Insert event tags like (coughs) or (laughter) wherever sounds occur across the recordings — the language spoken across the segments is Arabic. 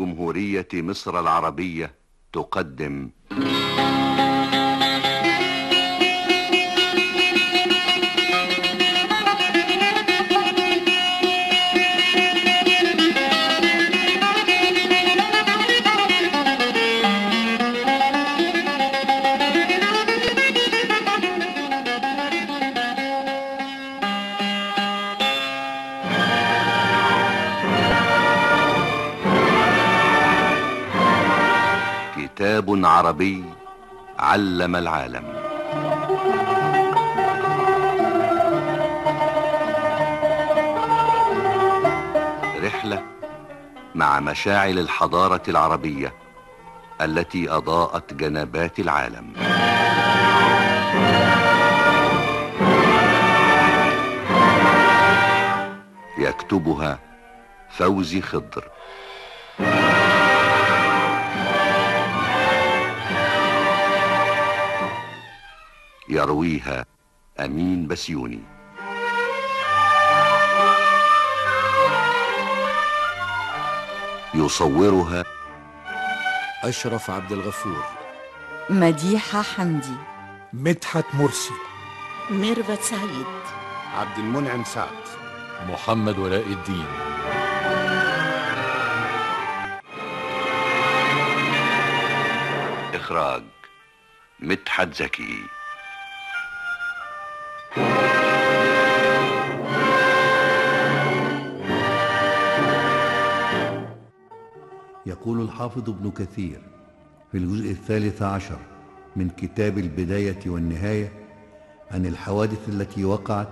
جمهورية مصر العربية تقدم. كتاب عربي علم العالم. رحلة مع مشاعل الحضارة العربية التي أضاءت جنبات العالم. يكتبها فوزي خضر. يرويها أمين بسيوني. يصورها أشرف عبد الغفور. مديحة حمدي. مدحت مرسي. ميرفت سعيد. عبد المنعم سعد. محمد ولاء الدين. إخراج مدحت زكي. يقول الحافظ ابن كثير في الجزء الثالث عشر من كتاب البداية والنهاية عن الحوادث التي وقعت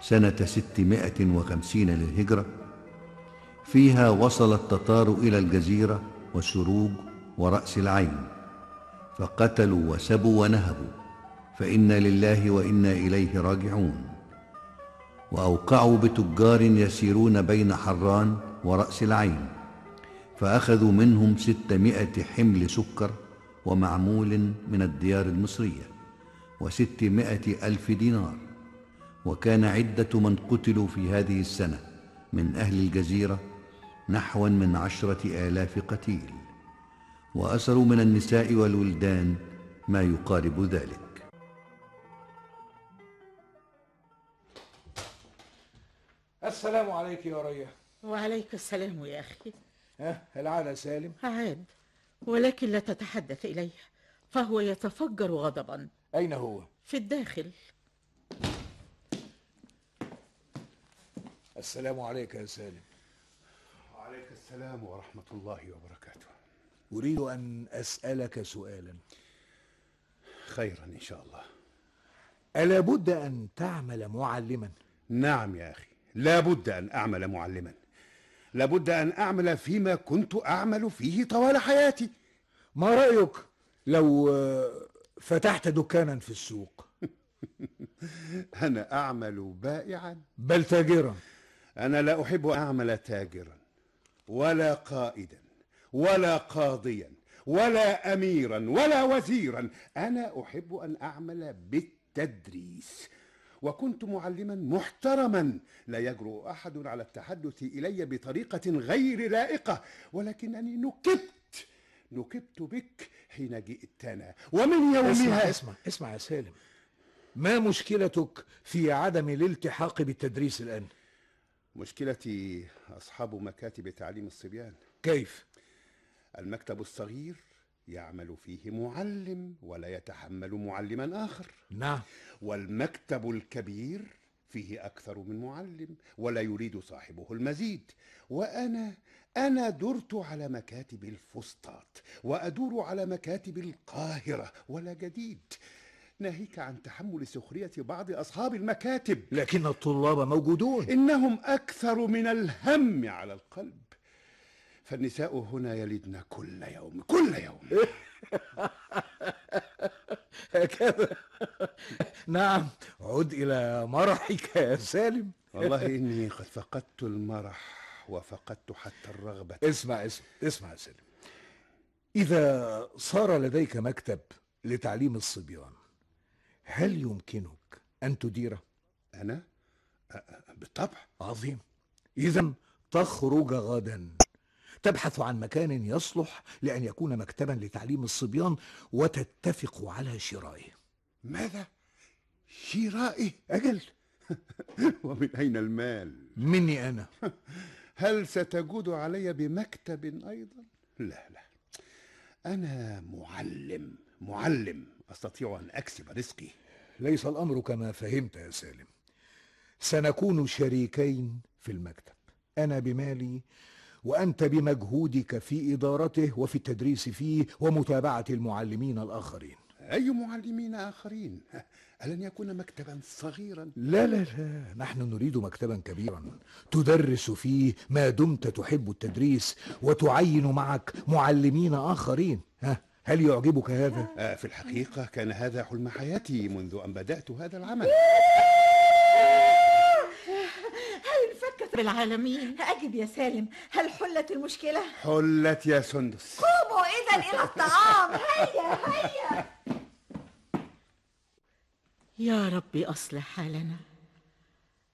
سنة ستمائة وخمسين للهجرة فيها وصل التتار إلى الجزيرة وسروج ورأس العين فقتلوا وسبوا ونهبوا فإنا لله وإنا إليه راجعون وأوقعوا بتجار يسيرون بين حران ورأس العين. فأخذوا منهم ستمائة حمل سكر ومعمول من الديار المصرية وستمائة ألف دينار. وكان عدة من قتلوا في هذه السنة من أهل الجزيرة نحوا من عشرة آلاف قتيل. وأسروا من النساء والولدان ما يقارب ذلك. السلام عليك يا ريا. وعليك السلام يا أخي. ها العادة سالم. عاد ولكن لا تتحدث إليه فهو يتفجر غضبا. أين هو؟ في الداخل. السلام عليك يا سالم. وعليك السلام ورحمة الله وبركاته. أريد أن أسألك سؤالا. خيرا إن شاء الله. ألا بد أن تعمل معلما؟ نعم يا أخي لا بد أن أعمل معلما. لابد أن أعمل فيما كنت أعمل فيه طوال حياتي. ما رأيك لو آه، فتحت دكانا في السوق؟ (laughs) أنا أعمل بائعا. بل تاجرا. أنا لا أحب أن أعمل تاجرا ولا قائدا ولا قاضيا ولا أميرا ولا وزيرا. أنا أحب أن أعمل بالتدريس. وكنت معلما محترما. لا يجرؤ أحد على التحدث إلي بطريقة غير لائقة ولكنني نكبت نكبت بك حين جئتنا. ومن اسمع يومها اسمع اسمع يا سالم. ما مشكلتك في عدم الالتحاق بالتدريس الآن؟ مشكلتي أصحاب مكاتب تعليم الصبيان. كيف؟ المكتب الصغير يعمل فيه معلم ولا يتحمل معلما آخر. نعم. والمكتب الكبير فيه أكثر من معلم ولا يريد صاحبه المزيد. وأنا أنا درت على مكاتب الفسطاط وأدور على مكاتب القاهرة ولا جديد. ناهيك عن تحمل سخرية بعض أصحاب المكاتب. لكن الطلاب موجودون. إنهم أكثر من الهم على القلب. فالنساء هنا يلدن كل يوم كل يوم. (laughs) هكذا. (laughs) نعم عد إلى مرحك يا سالم. والله إني قد فقدت المرح وفقدت حتى الرغبة. اسمع اسمع اسمع يا سالم. إذا صار لديك مكتب لتعليم الصبيان هل يمكنك أن تديره؟ أنا؟ بالطبع. عظيم. إذا تخرج غدا. تبحث عن مكان يصلح لأن يكون مكتبا لتعليم الصبيان وتتفق على شرائه. ماذا؟ شرائه أجل؟ (laughs) ومن أين المال؟ مني أنا. (laughs) هل ستجود علي بمكتب أيضا؟ لا لا. أنا معلم معلم. أستطيع أن أكسب رزقي. ليس الأمر كما فهمت يا سالم. سنكون شريكين في المكتب. أنا بمالي وأنت بمجهودك في إدارته وفي التدريس فيه ومتابعة المعلمين الآخرين. أي معلمين آخرين؟ (laughs) ألن يكون مكتبا صغيرا؟ لا لا لا. نحن نريد مكتبا كبيرا. تدرس فيه ما دمت تحب التدريس وتعين معك معلمين آخرين. ها هل يعجبك هذا؟ آه، في الحقيقة كان هذا حلم حياتي منذ أن بدأت هذا العمل. هل انفكت بالعالمين أجب يا سالم هل حلت المشكلة؟ حلت يا سندس. قوموا إذا إلى الطعام. هيا هيا. يا رب أصلح حالنا.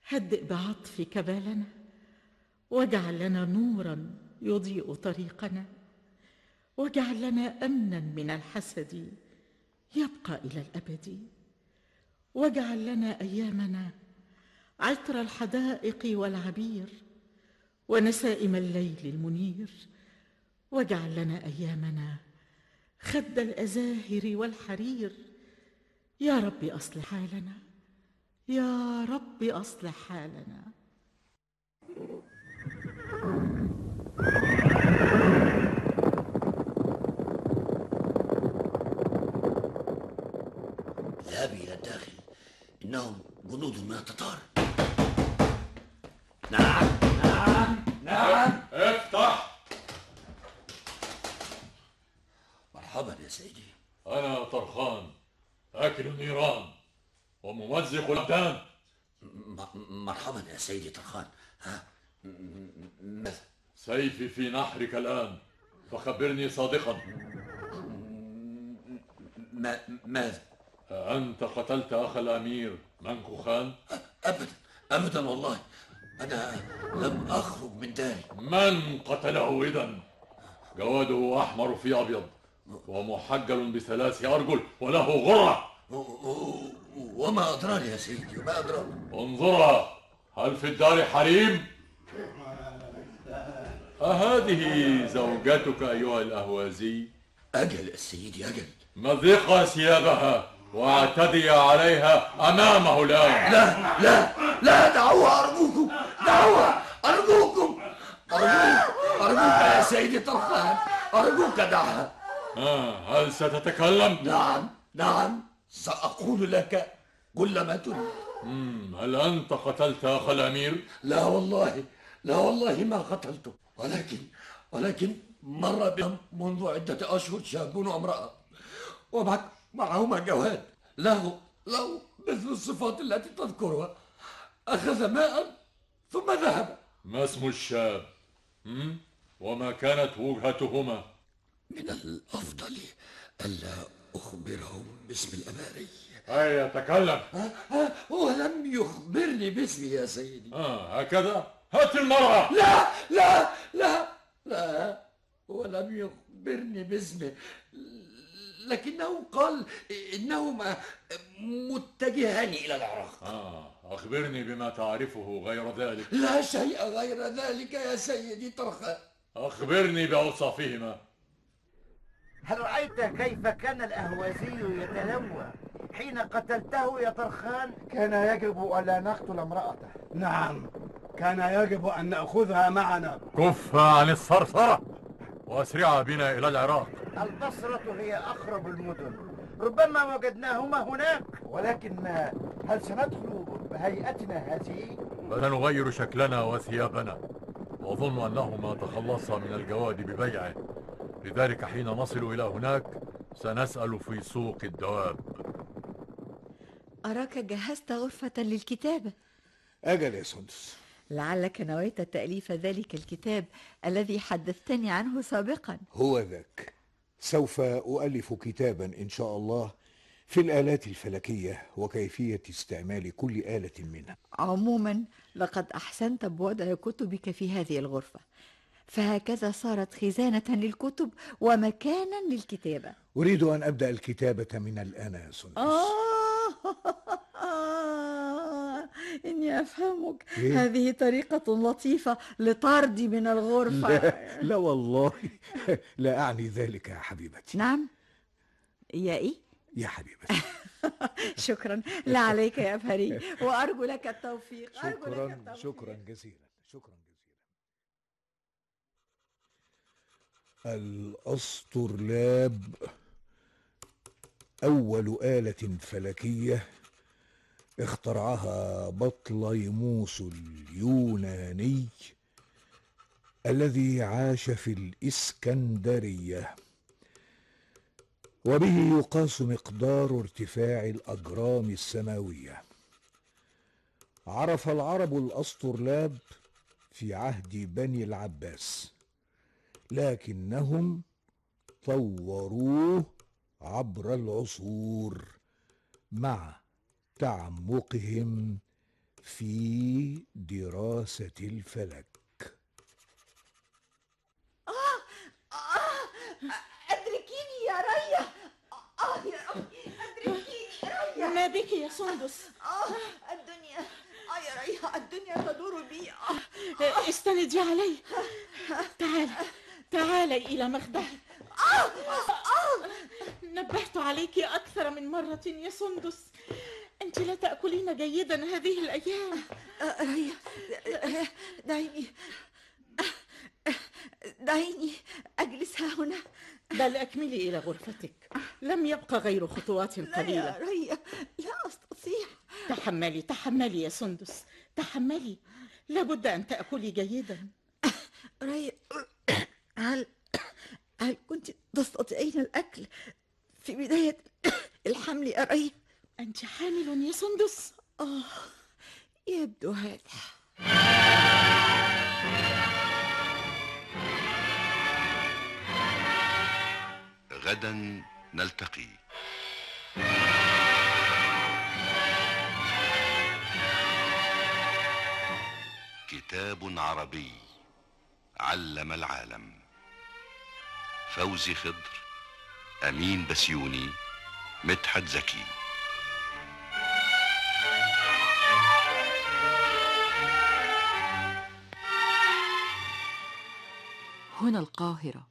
هدئ بعطفك بالنا. واجعل لنا نورا يضيء طريقنا. واجعل لنا أمنا من الحسد يبقى إلى الأبد. واجعل لنا أيامنا عطر الحدائق والعبير ونسائم الليل المنير. واجعل لنا أيامنا خد الأزاهر والحرير. يا رب أصلح حالنا يا رب أصلح حالنا. ذهبي إلى الداخل إنهم جنود من التتار نعم نعم نعم افتح مرحبا يا سيدي أنا طرخان آكل النيران وممزق الأبدان م- مرحبا يا سيدي طرخان. ها؟ ماذا؟ سيفي في نحرك الآن. فخبرني صادقا. ما ماذا؟ أنت قتلت أخ الأمير منكو خان؟ أبدا أبدا والله. أنا لم أخرج من داري. من قتله إذا جواده أحمر في أبيض ومحجل بثلاث أرجل وله غرة. وما أدراني يا سيدي وما أدراني انظرها هل في الدار حريم؟ أهذه زوجتك أيها الأهوازي؟ أجل سيدي أجل. مزق ثيابها واعتدي عليها أمامه الآن لا لا لا دعوها أرجوكم دعوها أرجوكم. أرجوك أرجوك يا سيدي طرخان أرجوك دعها. آه هل ستتكلم؟ نعم نعم سأقول لك كل ما تريد. هل أنت قتلت أخ الأمير؟ لا والله لا والله ما قتلته ولكن ولكن مر بهم منذ عدة أشهر شاب وامرأة. ومعك معهما جواد له له مثل الصفات التي تذكرها. أخذ ماء ثم ذهب. ما اسم الشاب؟ وما كانت وجهتهما؟ من الأفضل ألا أخبرهم باسم الأماري. هيا تكلم ولم يخبرني باسمي يا سيدي. آه هكذا؟ هات المرأة. لا لا لا لا ولم يخبرني باسمه. لكنه قال إنهما متجهان إلى العراق. آه أخبرني بما تعرفه غير ذلك. لا شيء غير ذلك يا سيدي طرخان أخبرني بأوصافهما. هل رأيت كيف كان الأهوازي يتلوى حين قتلته يا طرخان؟ كان يجب ألا نقتل امرأته. نعم كان يجب أن نأخذها معنا. كف عن الثرثرة وأسرع بنا إلى العراق. البصرة هي أقرب المدن. ربما وجدناهما هناك. ولكن هل سندخل بهيئتنا هذه؟ بل نغير شكلنا وثيابنا. وأظن أنهما تخلصا من الجواد ببيعه. لذلك حين نصل إلى هناك سنسأل في سوق الدواب. أراك جهزت غرفة للكتابة أجل يا سندس. لعلك نويت تأليف ذلك الكتاب الذي حدثتني عنه سابقا. هو ذاك. سوف أؤلف كتابا إن شاء الله في الآلات الفلكية وكيفية استعمال كل آلة منها. عموما لقد أحسنت بوضع كتبك في هذه الغرفة. فهكذا صارت خزانة للكتب ومكانا للكتابة. أريد أن أبدأ الكتابة من الآن يا سندس. آه إني أفهمك. إيه؟ هذه طريقة لطيفة لطردي من الغرفة. لا, لا والله. (laughs) لا أعني ذلك يا حبيبتي. نعم. يا إيه؟ يا حبيبتي. (laughs) شكرا. لا عليك يا أبهري. (laughs) وأرجو لك التوفيق. أرجو لك شكرا التوفيق. شكرا جزيلا. شكرا جزيلا. الأسطرلاب أول آلة فلكية اخترعها بطليموس اليوناني الذي عاش في الإسكندرية وبه يقاس مقدار ارتفاع الأجرام السماوية. عرف العرب الأسطرلاب في عهد بني العباس. لكنهم طوروه عبر العصور مع تعمقهم في دراسة الفلك. أدركيني يا ريا. آه يا ربي أدركيني يا ريا. ما بك يا سندس؟ آه الدنيا. آه يا ريا الدنيا تدور بي. آه استندي علي. تعالي تعالي إلى مخدعي نبهت عليك أكثر من مرة يا سندس. أنت لا تأكلين جيدا هذه الأيام. دعيني. دعيني أجلس ها هنا. بل أكملي إلى غرفتك. لم يبق غير خطوات لا يا قليلة. ريا لا أستطيع. تحملي تحملي يا سندس. تحملي. لابد أن تأكلي جيدا. ريا هل هل كنت تستطيعين الأكل في بداية (coughs) الحمل ريا أنت حامل يا سندس آه يبدو هذا. غدا نلتقي. كتاب عربي علم العالم. فوزي خضر. أمين بسيوني مدحت زكي. هنا القاهرة.